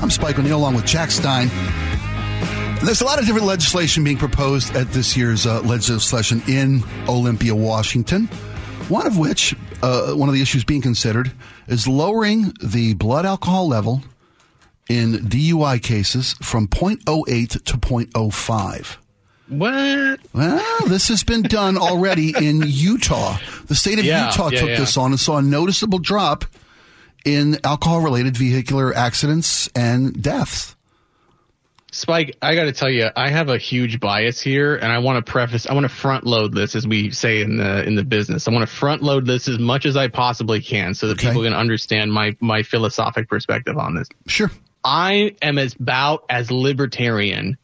I'm Spike O'Neill along with Jack Stein. There's a lot of different legislation being proposed at this year's uh, legislation in Olympia, Washington. One of which, uh, one of the issues being considered, is lowering the blood alcohol level in DUI cases from 0.08 to 0.05. What? Well, this has been done already in Utah. The state of Yeah, Utah yeah, took yeah. this on and saw a noticeable drop in alcohol related vehicular accidents and deaths. Spike, I got to tell you, I have a huge bias here, and I want to preface, I want to front load this, as we say in the in the business. I want to front load this as much as I possibly can, so that Okay. people can understand my my philosophic perspective on this. Sure. I am as about as libertarian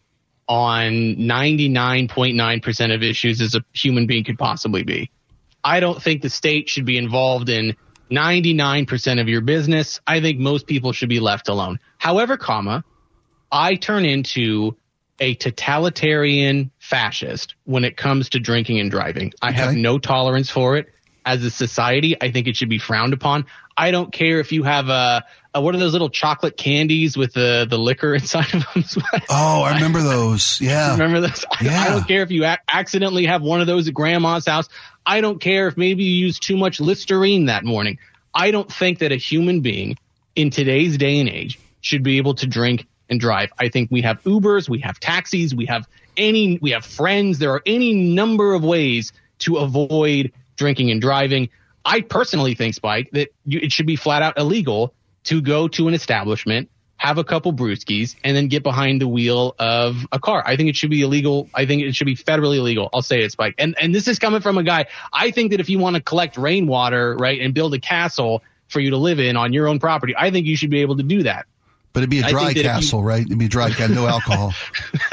on 99.9% of issues as a human being could possibly be. I don't think the state should be involved in 99% of your business. I think most people should be left alone. However, comma, I turn into a totalitarian fascist when it comes to drinking and driving. I have no tolerance for it. As a society, I think it should be frowned upon. I don't care if you have a, a what are those little chocolate candies with the the liquor inside of them? Oh, I remember those. Yeah. Remember this? I- Yeah. I don't care if you ac- accidentally have one of those at grandma's house. I don't care if maybe you use too much Listerine that morning. I don't think that a human being in today's day and age should be able to drink and drive. I think we have Ubers, we have taxis, we have any, we have friends. There are any number of ways to avoid drinking and driving. I personally think, Spike, that you, it should be flat out illegal to go to an establishment, have a couple brewskis, and then get behind the wheel of a car. I think it should be illegal. I think it should be federally illegal. I'll say it, Spike. And and this is coming from a guy. I think that if you want to collect rainwater, right, and build a castle for you to live in on your own property, I think you should be able to do that. But it'd be a dry if you- castle, right? It'd be dry, got no alcohol.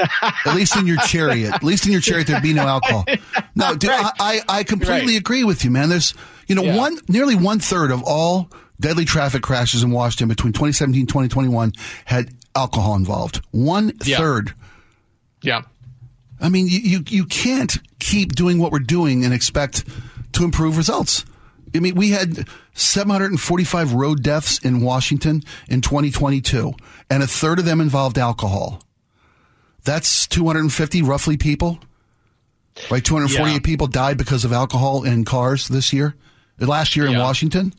At least in your chariot. At least in your chariot, there'd be no alcohol. No, ah, dude, Right. I, I, I completely Right. agree with you, man. There's, you know, Yeah. one, nearly one third of all deadly traffic crashes in Washington between 2017 and 2021 had alcohol involved. One Yeah. third. Yeah. I mean, you, you, you can't keep doing what we're doing and expect to improve results. I mean, we had 745 road deaths in Washington in 2022, and a third of them involved alcohol. That's 250 roughly people, right? 248 Yeah. people died because of alcohol in cars this year, last year in Washington.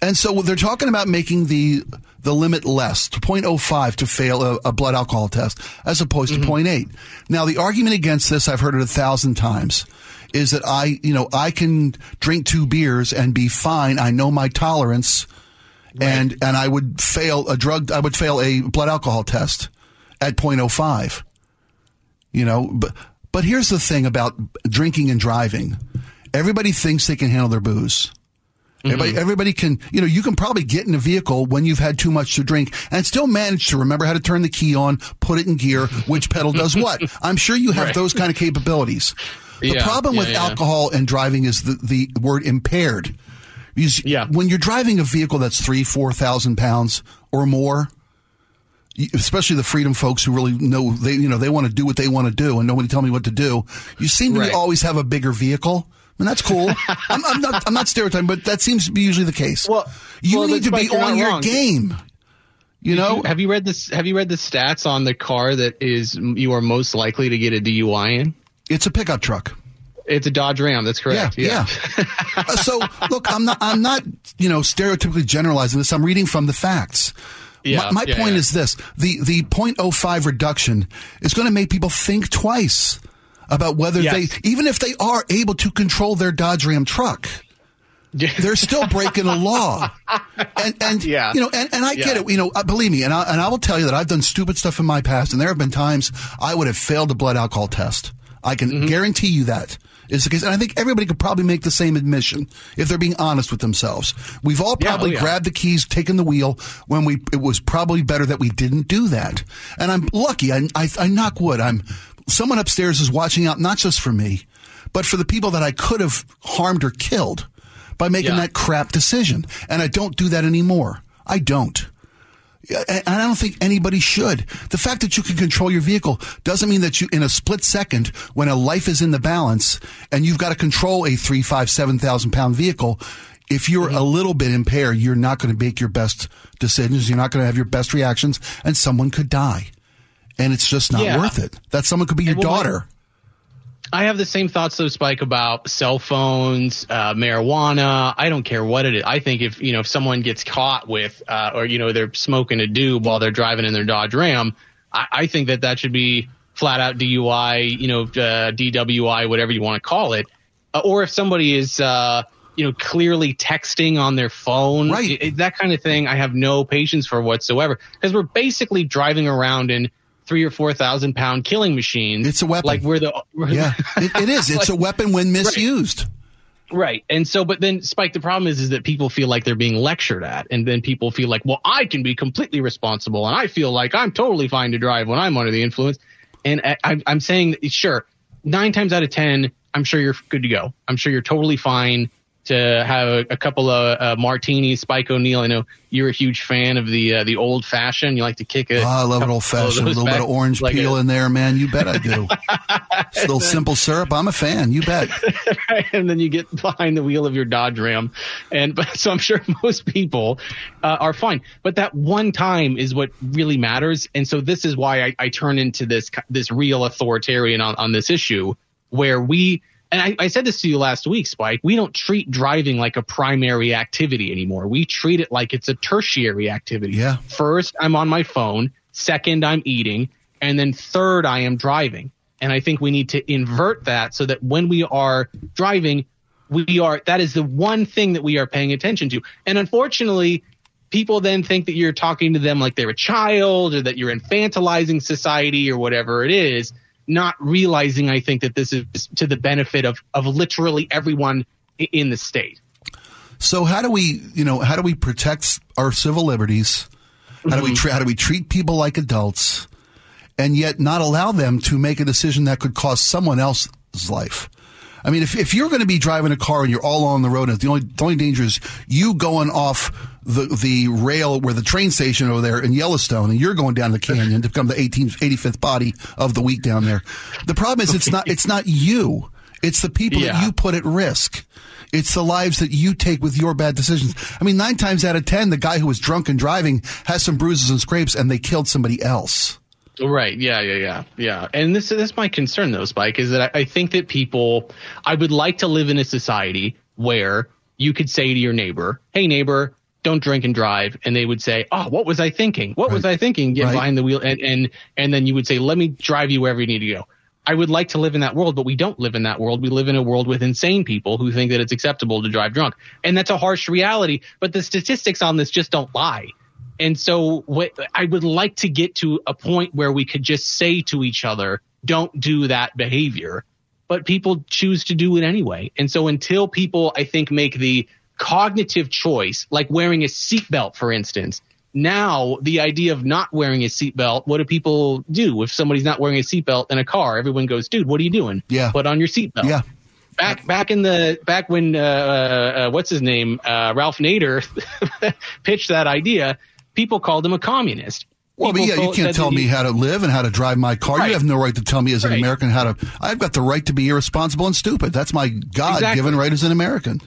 And so they're talking about making the the limit less to 0.05 to fail a, a blood alcohol test as opposed to mm-hmm. 0.8. Now the argument against this, I've heard it a thousand times, is that I, you know, I can drink two beers and be fine. I know my tolerance, and and I would fail a drug. I would fail a blood alcohol test at 0.05. You know, but but here's the thing about drinking and driving. Everybody thinks they can handle their booze. Everybody, mm-hmm. everybody can, you know, you can probably get in a vehicle when you've had too much to drink and still manage to remember how to turn the key on, put it in gear, which pedal does what. I'm sure you have Right. those kind of capabilities. The Yeah, problem yeah, with yeah. alcohol and driving is the, the word impaired. Because Yeah. When you're driving a vehicle that's three, four thousand pounds or more, especially the freedom folks who really know they, you know, they want to do what they want to do and nobody tell me what to do. You seem to Right. always have a bigger vehicle. And that's cool. I'm, I'm not. I'm not stereotyping, but that seems to be usually the case. Well- you well, need to be on your wrong. game. You know, have you read this? Have you read the stats on the car that is you are most likely to get a DUI in? it's a pickup truck. It's a Dodge Ram. That's correct. Yeah, yeah. Uh, so look, I'm not. I'm not. You know, stereotypically generalizing this. I'm reading from the facts. Yeah, my my yeah, point yeah. is this: the the 0.05 reduction is going to make people think twice about whether Yes. they, even if they are able to control their Dodge Ram truck. they're still breaking a law. And, and Yeah. you know, and, and I get it, you know, uh, believe me, and I, and I will tell you that I've done stupid stuff in my past, and there have been times I would have failed a blood alcohol test. I can Mm-hmm. guarantee you that is the case. And I think everybody could probably make the same admission if they're being honest with themselves. We've all Yeah, probably oh, yeah. grabbed the keys, taken the wheel when we, it was probably better that we didn't do that. And I'm lucky. I, I, I knock wood. I'm, someone upstairs is watching out, not just for me, but for the people that I could have harmed or killed by making Yeah. that crap decision. And I don't do that anymore. I don't. And I don't think anybody should. The fact that you can control your vehicle doesn't mean that you, in a split second, when a life is in the balance and you've got to control a three, five, seven thousand pound vehicle, if you're a little bit impaired, you're not going to make your best decisions. You're not going to have your best reactions, and someone could die. And it's just not Yeah. worth it. That someone could be your well, daughter. I have the same thoughts though, Spike, about cell phones, uh, marijuana. I don't care what it is. I think if you know if someone gets caught with, uh, or you know they're smoking a doob while they're driving in their Dodge Ram, I, I think that that should be flat out DUI, you know, uh, DWI, whatever you want to call it. Uh, or if somebody is, uh, you know, clearly texting on their phone, Right. it- it- that kind of thing, I have no patience for whatsoever because we're basically driving around in three or four thousand pound killing machines. It's a weapon. Like we're the Yeah, it, it is. It's a weapon when misused. Right. And so, but then Spike, the problem is, is that people feel like they're being lectured at. And then people feel like, well, I can be completely responsible and I feel like I'm totally fine to drive when I'm under the influence. And I, I'm- I'm saying, sure, nine times out of 10, I'm sure you're good to go. I'm sure you're totally fine to have a, a couple of uh, martinis. Spike O'Neill, I know you're a huge fan of the uh, the old fashioned. You like to kick it. Oh, I love it old fashioned. A little bit of orange peel in there, man. You bet I do. Still simple syrup. I'm a fan. You bet. and then you get behind the wheel of your Dodge Ram, and but so I'm sure most people uh, are fine. But that one time is what really matters, and so this is why I, I turn into this this real authoritarian on, on this issue, where we and I, I said this to you last week, Spike. We don't treat driving like a primary activity anymore. We treat it like it's a tertiary activity. Yeah. First, I'm on my phone. Second, I'm eating. And then third, I am driving. And I think we need to invert that so that when we are driving, we are, that is the one thing that we are paying attention to. And unfortunately, people then think that you're talking to them like they're a child or that you're infantilizing society or whatever it is, not realizing, I think, that this is to the benefit of, of literally everyone in the state. So how do we, you know, how do we protect our civil liberties? How do we mm-hmm. tra- how do we treat people like adults, and yet not allow them to make a decision that could cost someone else's life? I mean, if, if you're going to be driving a car and you're all on the road, and the only the only danger is you going off the the rail where the train station over there in Yellowstone, and you're going down the canyon to become the 18th, 85th body of the week down there. The problem is it's not it's not you. It's the people that you put at risk. It's the lives that you take with your bad decisions. I mean, nine times out of ten, the guy who was drunk and driving has some bruises and scrapes, and they killed somebody else. Right. Yeah. Yeah. Yeah. Yeah. And this this is my concern though, Spike, is that I, I think that people, I would like to live in a society where you could say to your neighbor, "Hey, neighbor." Don't drink and drive, and they would say, "Oh, what was I thinking? What was I thinking?" Get Right. behind the wheel, and and and then you would say, "Let me drive you wherever you need to go." I would like to live in that world, but we don't live in that world. We live in a world with insane people who think that it's acceptable to drive drunk, and that's a harsh reality. But the statistics on this just don't lie. And so what I would like to get to a point where we could just say to each other, don't do that behavior. But people choose to do it anyway. And so until people, I think, make the cognitive choice, like wearing a seatbelt, for instance, now the idea of not wearing a seatbelt, what do people do if somebody's not wearing a seatbelt in a car? Everyone goes, dude, what are you doing? Yeah. Put on your seatbelt Yeah. back back in the back when uh, uh, what's his name uh, Ralph Nader pitched that idea, people called him a communist. Well, but yeah, you can't tell me how to live and how to drive my car. Right. You have no right to tell me as an Right. American how to. I've got the right to be irresponsible and stupid. That's my God given right as an American.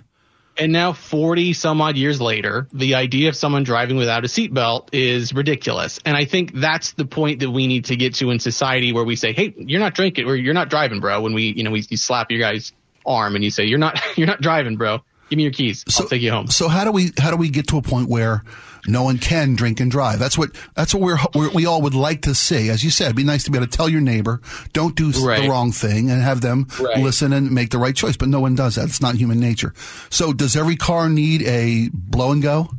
And now, forty some odd years later, the idea of someone driving without a seatbelt is ridiculous. And I think that's the point that we need to get to in society, where we say, "Hey, you're not drinking, or you're not driving, bro." When we, you know, we you slap your guy's arm and you say, "You're not, you're not driving, bro. Give me your keys. I'll take you home." So how do we how do we get to a point where no one can drink and drive? That's what that's what we're, we're we all would like to see. As you said, it'd be nice to be able to tell your neighbor, don't do s- the wrong thing, and have them Right. listen and make the right choice. But no one does that. It's not human nature. So does every car need a blow and go?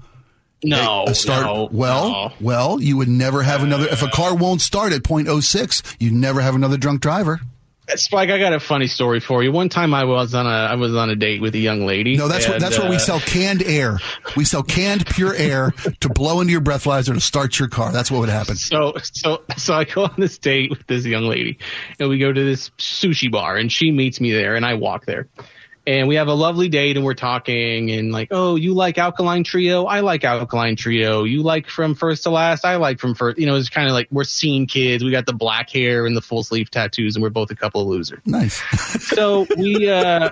No, a start no, well no. well you would never have another if a car won't start at .06 you never have another drunk driver Spike, I got a funny story for you. One time I was on a I was on a date with a young lady. no that's what and, that's where we uh, sell canned air we sell canned pure air to blow into your breathalyzer to start your car that's what would happen So so so I go on this date with this young lady, and we go to this sushi bar, and she meets me there, and I walk there, and we have a lovely date, and we're talking, and like, oh, you like Alkaline Trio? I like Alkaline Trio. You like From First to Last? I like From First. You know, it's kind of like we're scene kids. We got the black hair and the full sleeve tattoos, and we're both a couple of losers. nice so we uh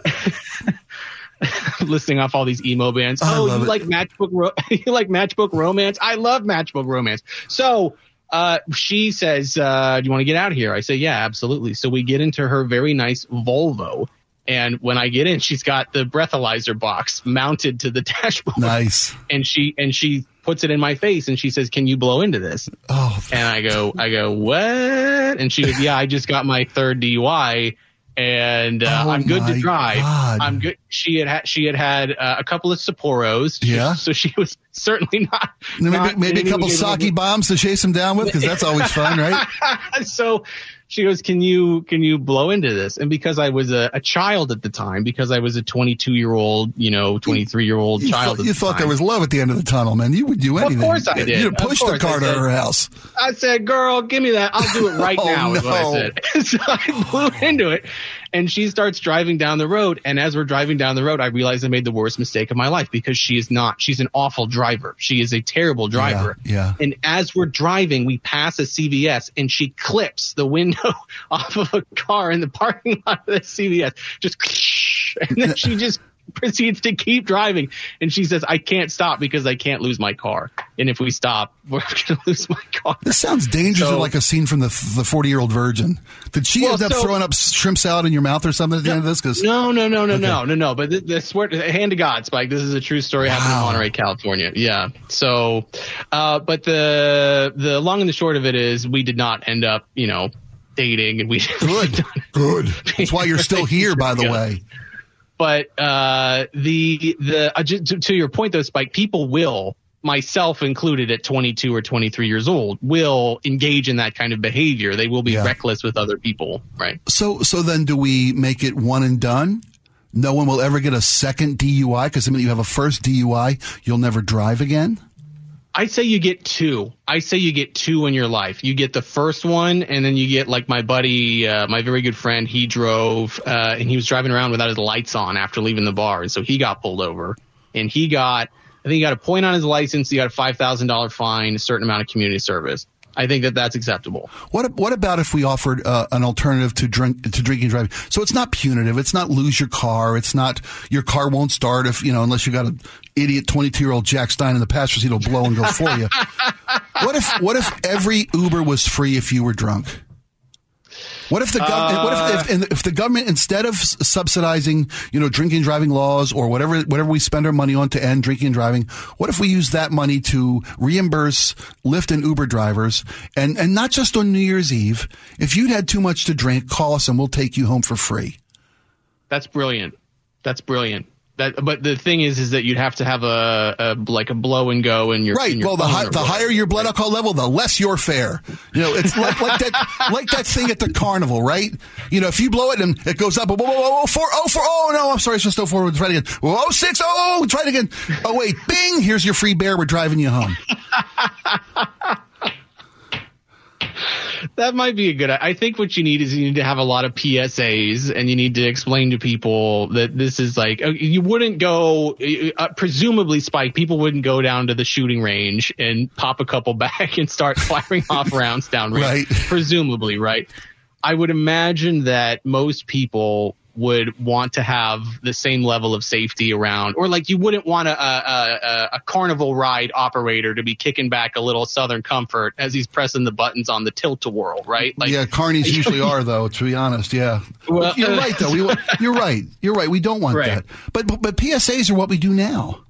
listing off all these emo bands. Oh, you it. like Matchbook? Ro- you like Matchbook Romance? I love Matchbook Romance. So uh, she says, uh, "Do you want to get out of here?" I say, "Yeah, absolutely." So we get into her very nice Volvo. And when I get in, she's got the breathalyzer box mounted to the dashboard, Nice. and she and she puts it in my face, and she says, "Can you blow into this?" Oh, And I go, I go, what? And she goes, yeah, I just got my third DUI and uh, Oh I'm good to drive. God. I'm good. She had had, she had had uh, a couple of Sapporos. Yeah. So she was certainly not. maybe, not maybe a couple sake bombs to chase him down with, because that's always fun, right? so she goes, can you, can you blow into this? And because I was a, a child at the time, because I was a 22 year old, you know, 23 year old child. thought, you the thought time. there was love at the end of the tunnel, man. You would do anything. Of course I did. You'd push the car to her house. I said, girl, give me that. I'll do it right Oh, now, what I no. said. so I blew into it. And she starts driving down the road. And as we're driving down the road, I realize I made the worst mistake of my life because she is not, she's an awful driver. She is a terrible driver. Yeah, And as we're driving, we pass a CVS and she clips the window off of a car in the parking lot of the CVS. Just, and then she just proceeds to keep driving. And she says, I can't stop because I can't lose my car. And if we stop, we're going to lose my car. This sounds dangerously So- like a scene from the the forty year old virgin. Did she Well, end up so- throwing up shrimp salad in your mouth or something at the end of this? Because No, no, no, no, no, no, no. But th- this, swear, hand to God, Spike. This is a true story happening in Monterey, California. Yeah. So, uh, but the the long and the short of it is, we did not end up, you know, dating, and we good, good. That's why you're still here, by the way. But uh, the the uh, to, to your point though, Spike, people will, myself included, at 22 or 23 years old, will engage in that kind of behavior. They will be Yeah. reckless with other people, right? So, so then, do we make it one and done? No one will ever get a second DUI because I mean, you have a first DUI, you'll never drive again. I'd say you get two. I say you get two in your life. You get the first one, and then you get like my buddy, uh, my very good friend. He drove, uh, and he was driving around without his lights on after leaving the bar, and so he got pulled over, and he got, I think he got a point on his license. He got a five thousand dollar fine, a certain amount of community service. I think that that's acceptable. What what about if we offered uh, an alternative to drink to drinking and driving? So it's not punitive. It's not lose your car. It's not your car won't start if you know unless you got an idiot twenty two year old Jack Stein in the passenger seat will blow and go for you. What if what if every Uber was free if you were drunk? What if the government? what if if, uh, if the government instead of subsidizing, you know, drinking and driving laws or whatever whatever we spend our money on to end drinking and driving, what if we use that money to reimburse Lyft and Uber drivers and and not just on New Year's Eve? If you'd had too much to drink, call us and we'll take you home for free. That's brilliant. That's brilliant. That, but the thing is, is that you'd have to have a, a like a blow and go in your Right. in your Well, the, hi- the higher your blood alcohol level, the less your fare. You know, it's like, like that, like that thing at the carnival, right? You know, if you blow it and it goes up, whoa, whoa, whoa, whoa, four, oh, four, oh, no, I'm sorry, it's just oh, four, try it again. Oh, six, oh, try it again. Oh, wait, bing, here's your free bear. We're driving you home. That might be a good. I think what you need is you need to have a lot of PSAs, and you need to explain to people that this is like uh, you wouldn't go. Uh, presumably, Spike people wouldn't go down to the shooting range and pop a couple back and start firing off rounds downrange. Right. Presumably, right. I would imagine that most people would want to have the same level of safety around, or like you wouldn't want a, a, a, a carnival ride operator to be kicking back a little Southern Comfort as he's pressing the buttons on the tilt a whirl, right? Like, yeah, carnies usually are, though, to be honest. Yeah. Well, you're right, though. We, you're right. You're right. We don't want Right. that. But, but, but PSAs are what we do now.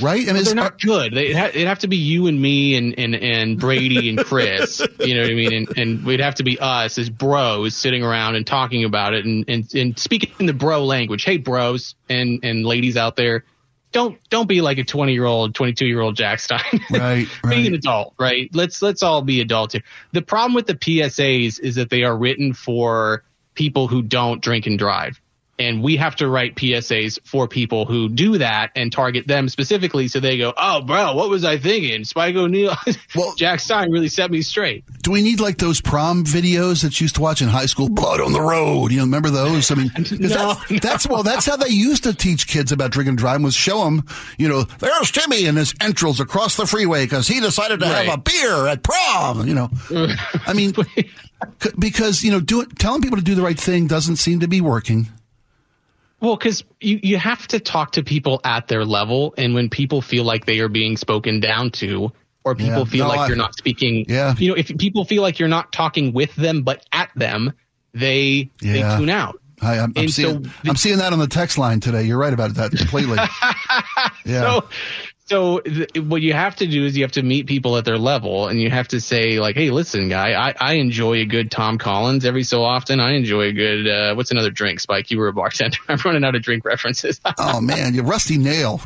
Right? I mean, they're it's- not good. They, it'd have to be you and me and, and, and Brady and Chris. you know what I mean? And, and we'd have to be us as bros sitting around and talking about it and, and, and speaking in the bro language. Hey, bros and, and ladies out there, don't don't be like a 20 year old, 22 year old Jack Stein. Right, Be an adult, right? Let's let's all be adults here. The problem with the PSAs is that they are written for people who don't drink and drive. And we have to write PSAs for people who do that and target them specifically so they go, Oh bro, what was I thinking? Spike O'Neill Well- Jack Stein really set me straight. Do we need like those prom videos that you used to watch in high school? Blood on the road. You know, remember those? I mean, No, that's, no. that's well, that's how they used to teach kids about drinking and driving was show them, you know, there's Timmy and his entrails across the freeway because he decided to have a beer at prom. You know, I mean, because you know, do telling people to do the right thing doesn't seem to be working. Well, because you, you have to talk to people at their level, and when people feel like they are being spoken down to, or people Yeah. feel No, like I- you're not speaking, Yeah. you know, if people feel like you're not talking with them but at them, they Yeah. they tune out. I, I'm, I'm And so seeing the- I'm seeing that on the text line today. You're right about that completely. yeah. So, so th- what you have to do is you have to meet people at their level, and you have to say like, "Hey, listen, guy, I, I enjoy a good Tom Collins every so often. I enjoy a good uh, what's another drink? Spike, you were a bartender. I'm running out of drink references. oh man, you rusty nail.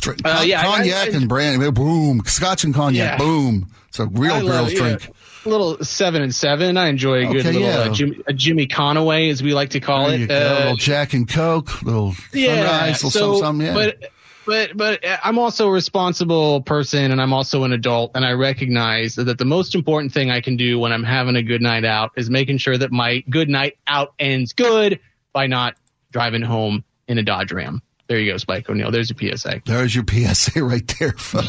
Drink, Uh, yeah, cognac I- and brandy, boom, scotch and cognac, Yeah. boom. It's a real I girl's love- yeah. drink. A little seven and seven. I enjoy a good Okay, little yeah. uh, Jimmy, a Jimmy Conway, as we like to call There it. Uh, little Jack and Coke, little sunrise, little so, something, something. Yeah. But but but uh, I'm also a responsible person, and I'm also an adult, and I recognize that the most important thing I can do when I'm having a good night out is making sure that my good night out ends good by not driving home in a Dodge Ram. There you go, Spike O'Neill. There's your PSA. There's your PSA right there, folks.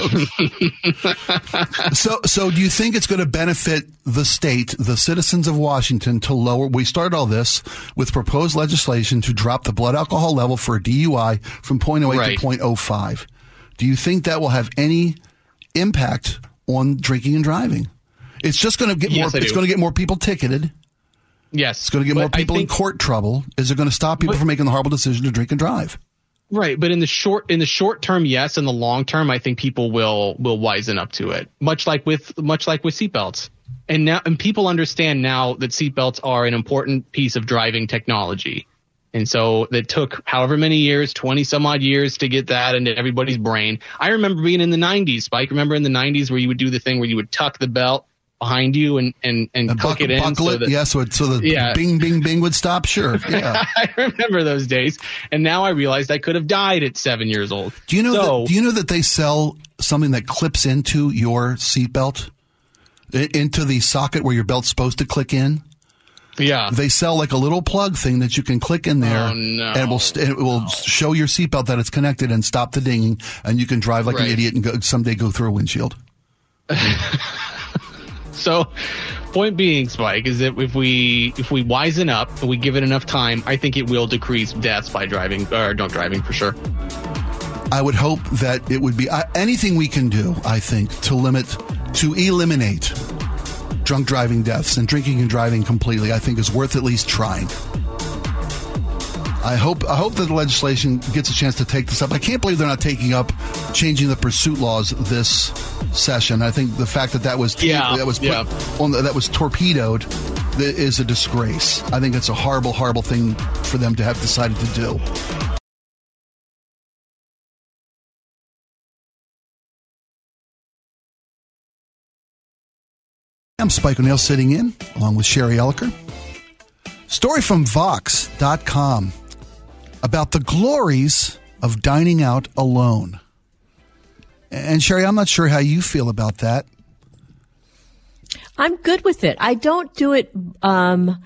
so, so do you think it's going to benefit the state, the citizens of Washington, to lower? We started all this with proposed legislation to drop the blood alcohol level for a DUI from 0.08 Right. to 0.05. Do you think that will have any impact on drinking and driving? It's just going to get Yes, more. It's going to get more people ticketed. Yes, It's going to get more people think- in court trouble. Is it going to stop people But- from making the horrible decision to drink and drive? Right, but in the short in the short term, yes. In the long term, I think people will will wisen up to it. Much like with much like with seatbelts, and now and people understand now that seatbelts are an important piece of driving technology. And so it took however many years, 20 some odd years to get that into everybody's brain. I remember being in the 90s, Spike. Remember in the 90s where you would do the thing where you would tuck the belt behind you and, and, and, And click buckle, it in. buckle so that- yeah, so, so the Yeah. bing, bing, bing would stop. Sure, yeah. I remember those days. And now I realized I could have died at seven years old. Do you know? So- that, do you know that they sell something that clips into your seatbelt, into the socket where your belt's supposed to click in? Yeah. They sell like a little plug thing that you can click in there, Oh, no. and it will st- it will show your seatbelt that it's connected and stop the dinging, and you can drive like an idiot and go, someday go through a windshield. So, point being, Spike, is that if we if we wisen up and we give it enough time, I think it will decrease deaths by driving or don't driving for sure. I would hope that it would be uh, anything we can do. I think to limit, to eliminate drunk driving deaths and drinking and driving completely. I think is worth at least trying. I hope I hope that the legislation gets a chance to take this up. I can't believe they're not taking up changing the pursuit laws this session. I think the fact that that was Yeah, that was put yeah. on the, that was torpedoed is a disgrace. I think it's a horrible, horrible thing for them to have decided to do. I'm Spike O'Neill sitting in along with Sherry Elliker. Story from Vox.com about the glories of dining out alone. And Sherry, I'm not sure how you feel about that. I'm good with it. I don't do it um,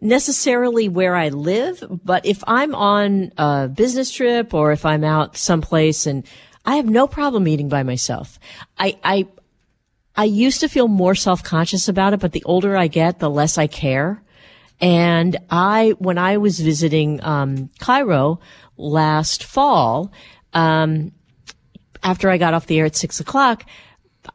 necessarily where I live, but if I'm on a business trip or if I'm out someplace and I have no problem eating by myself. I, I, I used to feel more self-conscious about it, but the older I get, the less I care. And I, when I was visiting um, Cairo last fall, um, after I got off the air at six o'clock,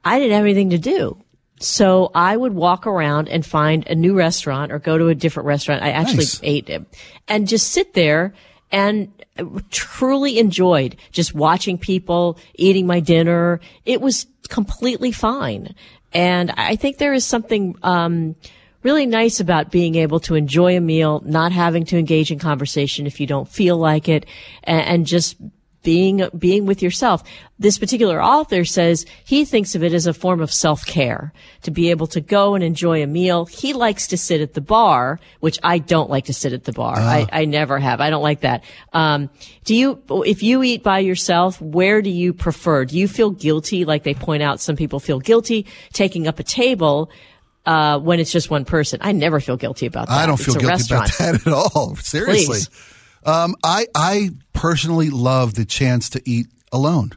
I didn't have anything to do. So I would walk around and find a new restaurant or go to a different restaurant. I actually Nice. ate it and just sit there and truly enjoyed just watching people eating my dinner. It was completely fine. And I think there is something, um, really nice about being able to enjoy a meal, not having to engage in conversation if you don't feel like it, and, and just being being with yourself. This particular author says he thinks of it as a form of self-care to be able to go and enjoy a meal. He likes to sit at the bar, which I don't like to sit at the bar. I, I never have. I don't like that. Um, do you, if you eat by yourself, where do you prefer? Do you feel guilty? Like they point out, some people feel guilty taking up a table. Uh, when it's just one person, I never feel guilty about that. I don't It's feel guilty restaurant. about that at all. Seriously. Um, I, I personally love the chance to eat alone.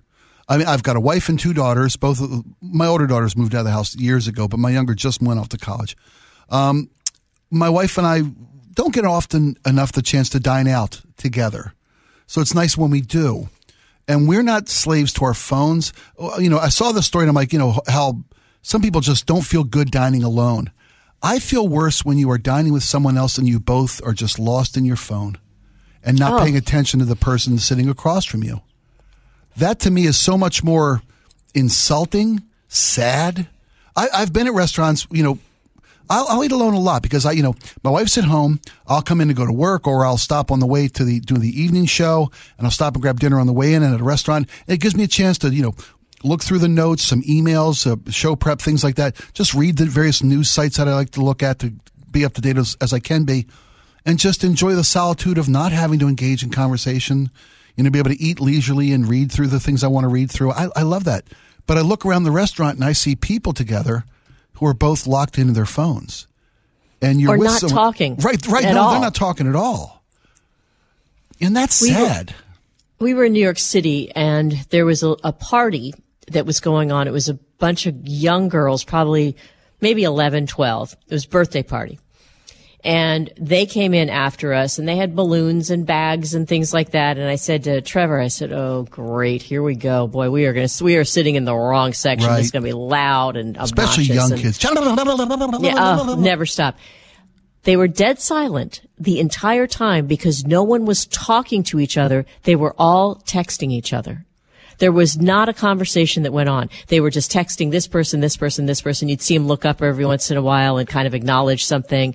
I mean, I've got a wife and two daughters. Both of, my older daughters moved out of the house years ago, but my younger just went off to college. Um, my wife and I don't get often enough the chance to dine out together. So it's nice when we do. And we're not slaves to our phones. You know, I saw the story and I'm like, you know, how some people just don't feel good dining alone. I feel worse when you are dining with someone else and you both are just lost in your phone and not Oh. paying attention to the person sitting across from you. That to me is so much more insulting, sad. I, I've been at restaurants, you know, I'll, I'll eat alone a lot because I, you know, my wife's at home. I'll come in to go to work or I'll stop on the way to the, do the evening show and I'll stop and grab dinner on the way in and at a restaurant. It gives me a chance to, you know, look through the notes, some emails, uh, show prep, things like that. Just read the various news sites that I like to look at to be up to date as, as I can be and just enjoy the solitude of not having to engage in conversation, you know, be able to eat leisurely and read through the things I want to read through. I, I love that. But I look around the restaurant and I see people together who are both locked into their phones. And you're Or with not someone- talking Right, right. no, all. they're not talking at all. And that's We were- sad. we were in New York City and there was a, a party that was going on. It was a bunch of young girls, probably maybe 11, 12. It was birthday party. And they came in after us and they had balloons and bags and things like that. And I said to Trevor, I said, Oh, great. Here we go. Boy, we are going to, we are sitting in the wrong section. Right. It's going to be loud and Especially young and- kids. yeah, oh, never stop. They were dead silent the entire time because no one was talking to each other. They were all texting each other. There was not a conversation that went on. They were just texting this person, this person, this person. You'd see them look up every once in a while and kind of acknowledge something.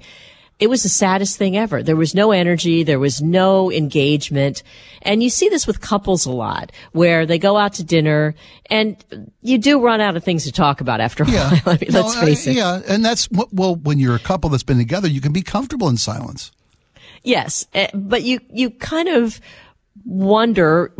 It was the saddest thing ever. There was no energy. There was no engagement. And you see this with couples a lot where they go out to dinner and you do run out of things to talk about after a Yeah. while. I mean, No, let's face it. Yeah. And that's, what- well, when you're a couple that's been together, you can be comfortable in silence. Yes, eh, but you you kind of wonder.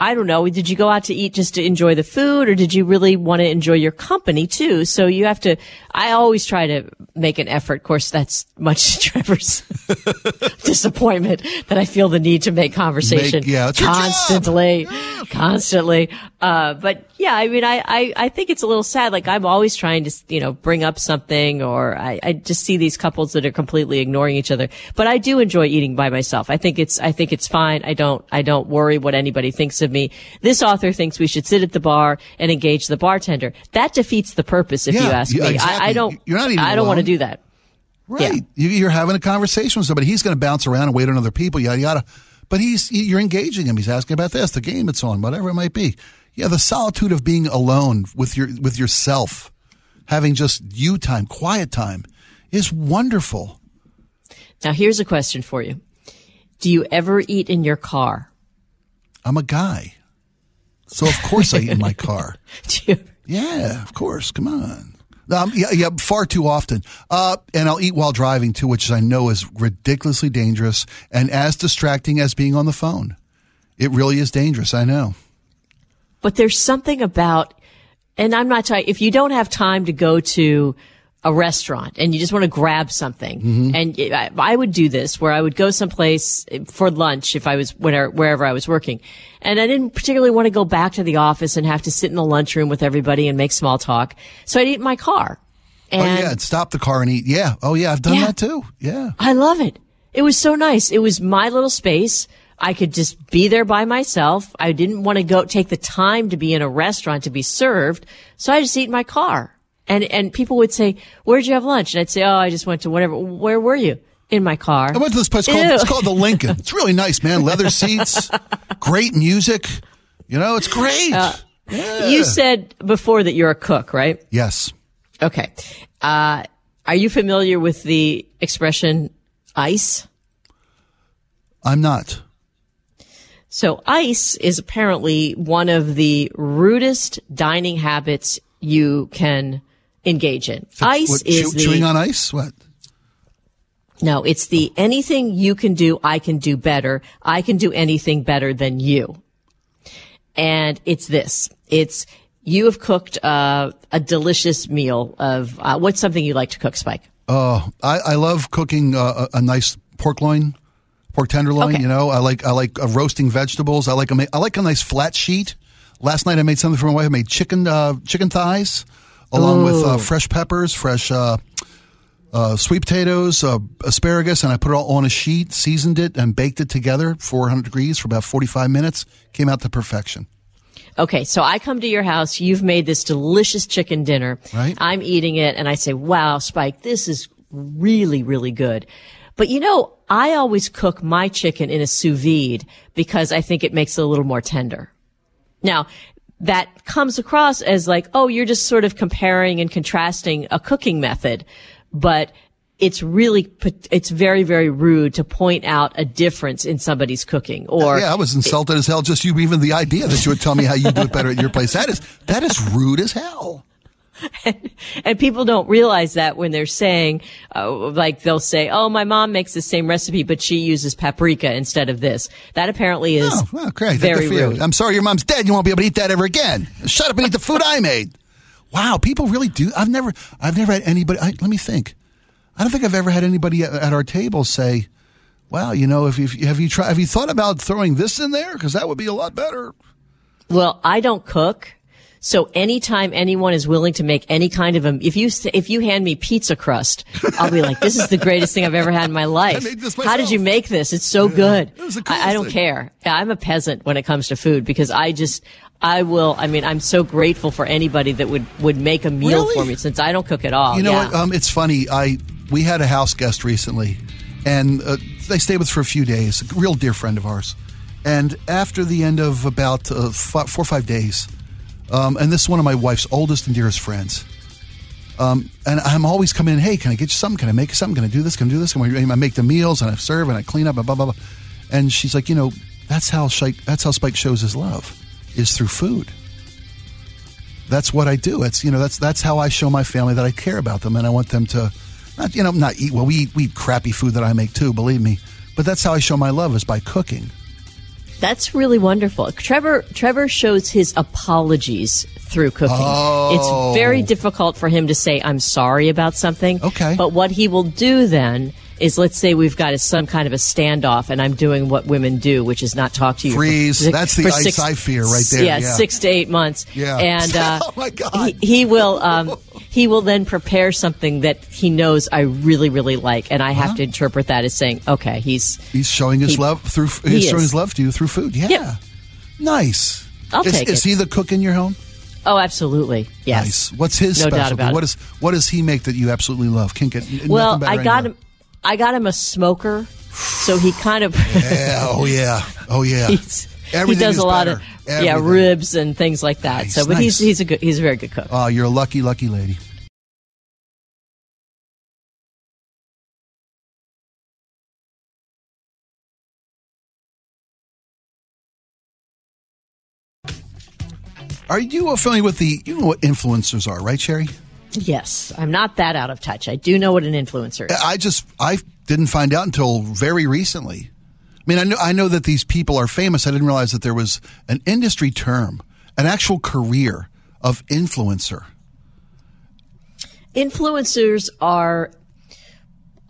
I don't know. Did you go out to eat just to enjoy the food, or did you really want to enjoy your company too? So you have to. I always try to make an effort. Of course, that's much to Trevor's disappointment that I feel the need to make conversation Make- yeah, constantly, constantly. Uh, but yeah, I mean, I, I I think it's a little sad. Like I'm always trying to you know bring up something, or I, I just see these couples that are completely ignoring each other. But I do enjoy eating by myself. I think it's I think it's fine. I don't I don't worry what anybody thinks of me. This author thinks we should sit at the bar and engage the bartender. That defeats the purpose, if you ask yeah, me. I, exactly. I don't. You're not eating I don't want to do that. Right. Yeah. You, you're having a conversation with somebody. He's going to bounce around and wait on other people, yada, yada. But he's, you're engaging him. He's asking about this, the game it's on, whatever it might be. Yeah. The solitude of being alone with your, with yourself, having just you time, quiet time is wonderful. Now here's a question for you. Do you ever eat in your car? I'm a guy. So of course I eat in my car. Do you, Yeah, of course. Come on. Um, yeah, yeah, far too often. Uh, and I'll eat while driving too, which I know is ridiculously dangerous and as distracting as being on the phone. It really is dangerous. I know. but there's something about, and I'm not talking, if you don't have time to go to a restaurant and you just want to grab something, mm-hmm. and I, I would do this where I would go someplace for lunch if I was whenever, wherever I was working. And I didn't particularly want to go back to the office and have to sit in the lunchroom with everybody and make small talk. So I'd eat in my car. And oh yeah, and stop the car and eat. Yeah. Oh yeah, I've done Yeah. that too. Yeah. I love it. It was so nice. It was my little space. I could just be there by myself. I didn't want to go take the time to be in a restaurant to be served. So I just eat in my car. And, and people would say, where'd you have lunch? And I'd say, oh, I just went to whatever. Where were you? In my car. I went to this place called Ew. it's called the Lincoln. It's really nice, man. Leather seats, great music. You know, it's great. yeah. You said before that you're a cook, right? yes. Okay. Uh, are you familiar with the expression ice? I'm not. So ice is apparently one of the rudest dining habits you can engage in. Ice What, is chew- the chewing on ice. What? no, it's the anything you can do, I can do better. I can do anything better than you. And it's this. It's you have cooked uh, a delicious meal of uh, what's something you like to cook, Spike? Oh, I, I love cooking uh, a, a nice pork loin, pork tenderloin. Okay. You know, I like I like uh, roasting vegetables. I like a I like a nice flat sheet. Last night I made something for my wife. I made chicken uh, chicken thighs along with uh, fresh peppers, fresh uh, uh, sweet potatoes, uh, asparagus, and I put it all on a sheet, seasoned it, and baked it together, 400 degrees for about 45 minutes. Came out to perfection. Okay, so I come to your house. You've made this delicious chicken dinner. Right. I'm eating it, and I say, "Wow, Spike, this is really, really good." But you know, I always cook my chicken in a sous vide because I think it makes it a little more tender. Now, that comes across as like, oh, you're just sort of comparing and contrasting a cooking method, but it's really, it's very, very rude to point out a difference in somebody's cooking or. Yeah, I was insulted as hell just you even the idea that you would tell me how you do it better at your place. That is, that is rude as hell. And, and, people don't realize that when they're saying, uh, like they'll say, "Oh, my mom makes the same recipe, but she uses paprika instead of this." That apparently is oh, well, great. very rude. I'm sorry, your mom's dead. You won't be able to eat that ever again. Shut up and eat the food I made. Wow, people really do. I've never, I've never had anybody. I, let me think. I don't think I've ever had anybody at, at our table say, "Well, you know, if you have you tried, have you thought about throwing this in there because that would be a lot better." Well, I don't cook. So anytime anyone is willing to make any kind of a, if you, if you hand me pizza crust, I'll be like, this is the greatest thing I've ever had in my life. How did you make this? It's so yeah, good. I, I, don't thing. care. I'm a peasant when it comes to food because I just, I will, I mean, I'm so grateful for anybody that would, would make a meal really? for me since I don't cook at all. You know yeah. what? Um, it's funny. I, we had a house guest recently and uh, they stayed with us for a few days, a real dear friend of ours. And after the end of about uh, four or five days, um, and this is one of my wife's oldest and dearest friends. Um, and I'm always coming in, hey, can I get you something? Can I make something? Can I do this? Can I do this? Can I make the meals and I serve and I clean up and blah, blah, blah. And she's like, you know, that's how Spike, that's how Spike shows his love is through food. That's what I do. It's, you know, that's, that's how I show my family that I care about them and I want them to not, you know, not eat, well, we eat, we eat crappy food that I make too, believe me. But that's how I show my love is by cooking. That's really wonderful. Trevor Trevor shows his apologies through cooking. Oh. It's very difficult for him to say I'm sorry about something. Okay. But what he will do then is let's say we've got a, some kind of a standoff and I'm doing what women do, which is not talk to you. Freeze. For, That's the ice six, I fear right there. Yeah, yeah, six to eight months. Yeah. And uh, oh my God. He, he will um, he will then prepare something that he knows I really really like, and I have Uh-huh. to interpret that as saying, okay, he's He's showing his He- love through. he He's showing his love to you through food. Yeah, Yep. nice. I'll is, take is it. he the cook in your home? oh absolutely yes. Nice. What's his No doubt about it. What is what does he make that you absolutely love? Can't get Well, I got anywhere. him. I got him a smoker, so he kind of Yeah, oh yeah. Oh yeah. he's, he does a lot better. of yeah ribs and things like that. Nice, so, but he's he's a good he's a very good cook. Oh, you're a lucky, lucky lady. Are you familiar with the? You know what influencers are, right, Sherry? Yes, I'm not that out of touch. I do know what an influencer is. I just I didn't find out until very recently. I mean, I know I know that these people are famous. I didn't realize that there was an industry term, an actual career of influencer. Influencers are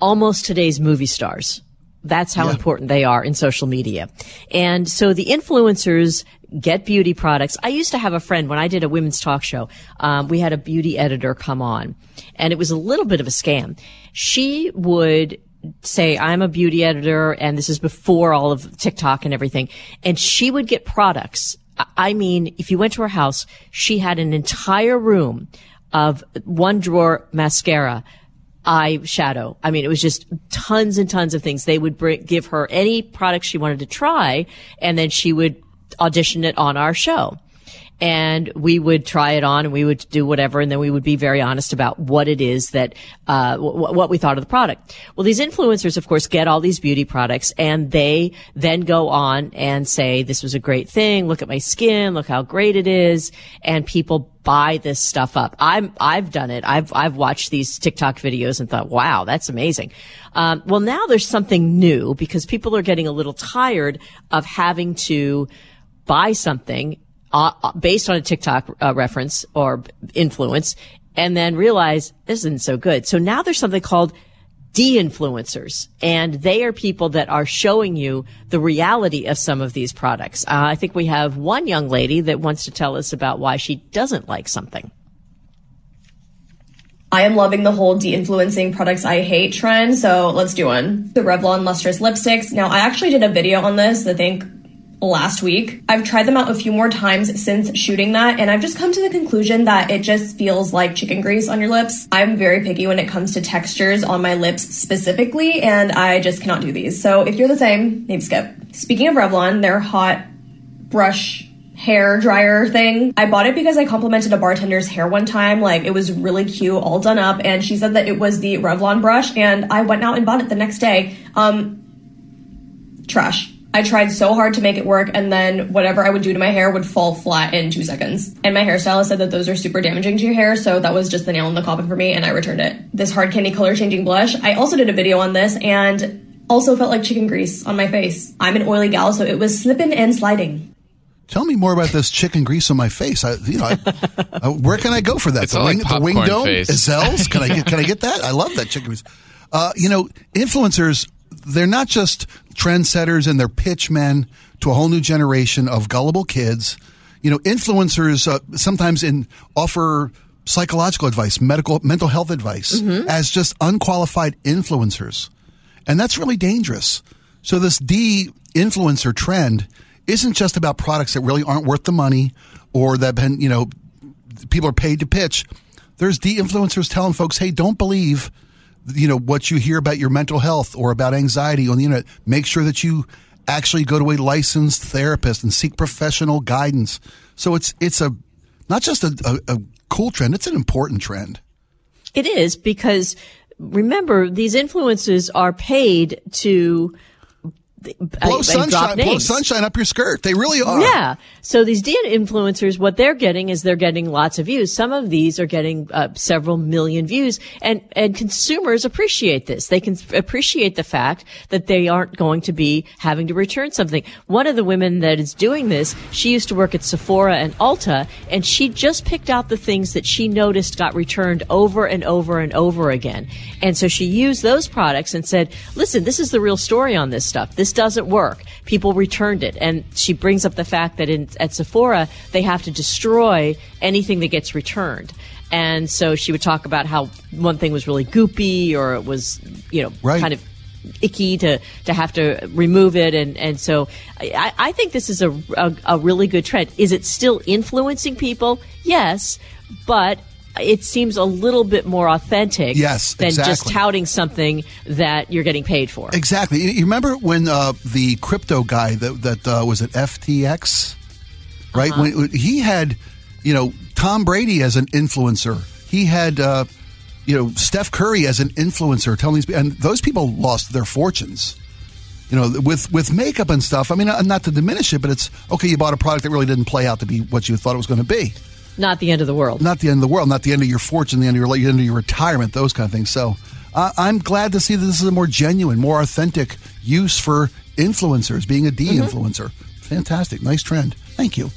almost today's movie stars. That's how Yeah. important they are in social media. And so the influencers get beauty products. I used to have a friend when I did a women's talk show. Um, we had a beauty editor come on and it was a little bit of a scam. She would say, I'm a beauty editor and this is before all of TikTok and everything. And she would get products. I- mean, if you went to her house, she had an entire room of one drawer mascara, eyeshadow. I mean, it was just tons and tons of things. They would bring, give her any product she wanted to try, and then she would audition it on our show. And we would try it on and we would do whatever. And then we would be very honest about what it is that, uh, w- what we thought of the product. Well, these influencers, of course, get all these beauty products and they then go on and say, this was a great thing. Look at my skin. Look how great it is. And people buy this stuff up. I'm, I've done it. I've, I've watched these TikTok videos and thought, wow, that's amazing. Um, well, now there's something new because people are getting a little tired of having to buy something uh, uh, based on a TikTok uh, reference or influence and then realize this isn't so good. So now there's something called de-influencers and they are people that are showing you the reality of some of these products. Uh, I think we have one young lady that wants to tell us about why she doesn't like something. I am loving the whole de-influencing products I hate trend, so let's do one. The Revlon Lustrous Lipsticks. Now, I actually did a video on this, I think last week. I've tried them out a few more times since shooting that, and I've just come to the conclusion that it just feels like chicken grease on your lips. I'm very picky when it comes to textures on my lips specifically, and I just cannot do these. So if you're the same, maybe skip. Speaking of Revlon, their hot brush hair dryer thing. I bought it because I complimented a bartender's hair one time. Like it was really cute, all done up, and she said that it was the Revlon brush, and I went out and bought it the next day. Um, trash. I tried so hard to make it work, and then whatever I would do to my hair would fall flat in two seconds. And my hairstylist said that those are super damaging to your hair, so that was just the nail in the coffin for me, and I returned it. This hard candy color changing blush, I also did a video on this, and also felt like chicken grease on my face. I'm an oily gal, so it was slipping and sliding. Tell me more about this chicken grease on my face. I, you know, I, I, where can I go for that? It's the wing, like the wing dome, face. Azelles. Can I get? Can I get that? I love that chicken grease. Uh, you know, influencers. They're not just trendsetters and they're pitch men to a whole new generation of gullible kids. You know, influencers uh, sometimes in offer psychological advice, medical, mental health advice as just unqualified influencers. And that's really dangerous. So this de-influencer trend isn't just about products that really aren't worth the money or that been, you know, people are paid to pitch. There's de-influencers telling folks, "Hey, don't believe, you know, what you hear about your mental health or about anxiety on the internet. Make sure that you actually go to a licensed therapist and seek professional guidance." So it's it's a not just a, a, a cool trend; it's an important trend. It is because remember these influences are paid to uh, Blow uh, sunshine, blow sunshine up your skirt. They really are. Yeah. So these influencers, what they're getting is they're getting lots of views. Some of these are getting uh, several million views, and and consumers appreciate this. They can appreciate the fact that they aren't going to be having to return something. One of the women that is doing this, she used to work at Sephora and Ulta, and she just picked out the things that she noticed got returned over and over and over again. And so she used those products and said, "Listen, this is the real story on this stuff. This doesn't work. People returned it." And she brings up the fact that in at Sephora they have to destroy anything that gets returned. And so she would talk about how one thing was really goopy or it was, you know, Right. kind of icky to to have to remove it and and so I, I think this is a, a a really good trend. Is it still influencing people? Yes, but it seems a little bit more authentic Yes, than just touting something that you're getting paid for. Exactly. You remember when uh, the crypto guy that that uh, was at FTX, right? Uh-huh. When he had, you know, Tom Brady as an influencer. He had, uh, you know, Steph Curry as an influencer, telling these, and those people lost their fortunes. You know, with with makeup and stuff. I mean, not to diminish it, but it's okay. You bought a product that really didn't play out to be what you thought it was going to be. Not the end of the world. Not the end of the world, not the end of your fortune, the end of your the end of your retirement, those kind of things. So, uh, I'm glad to see that this is a more genuine, more authentic use for influencers, being a D influencer. Fantastic, nice trend. Thank you.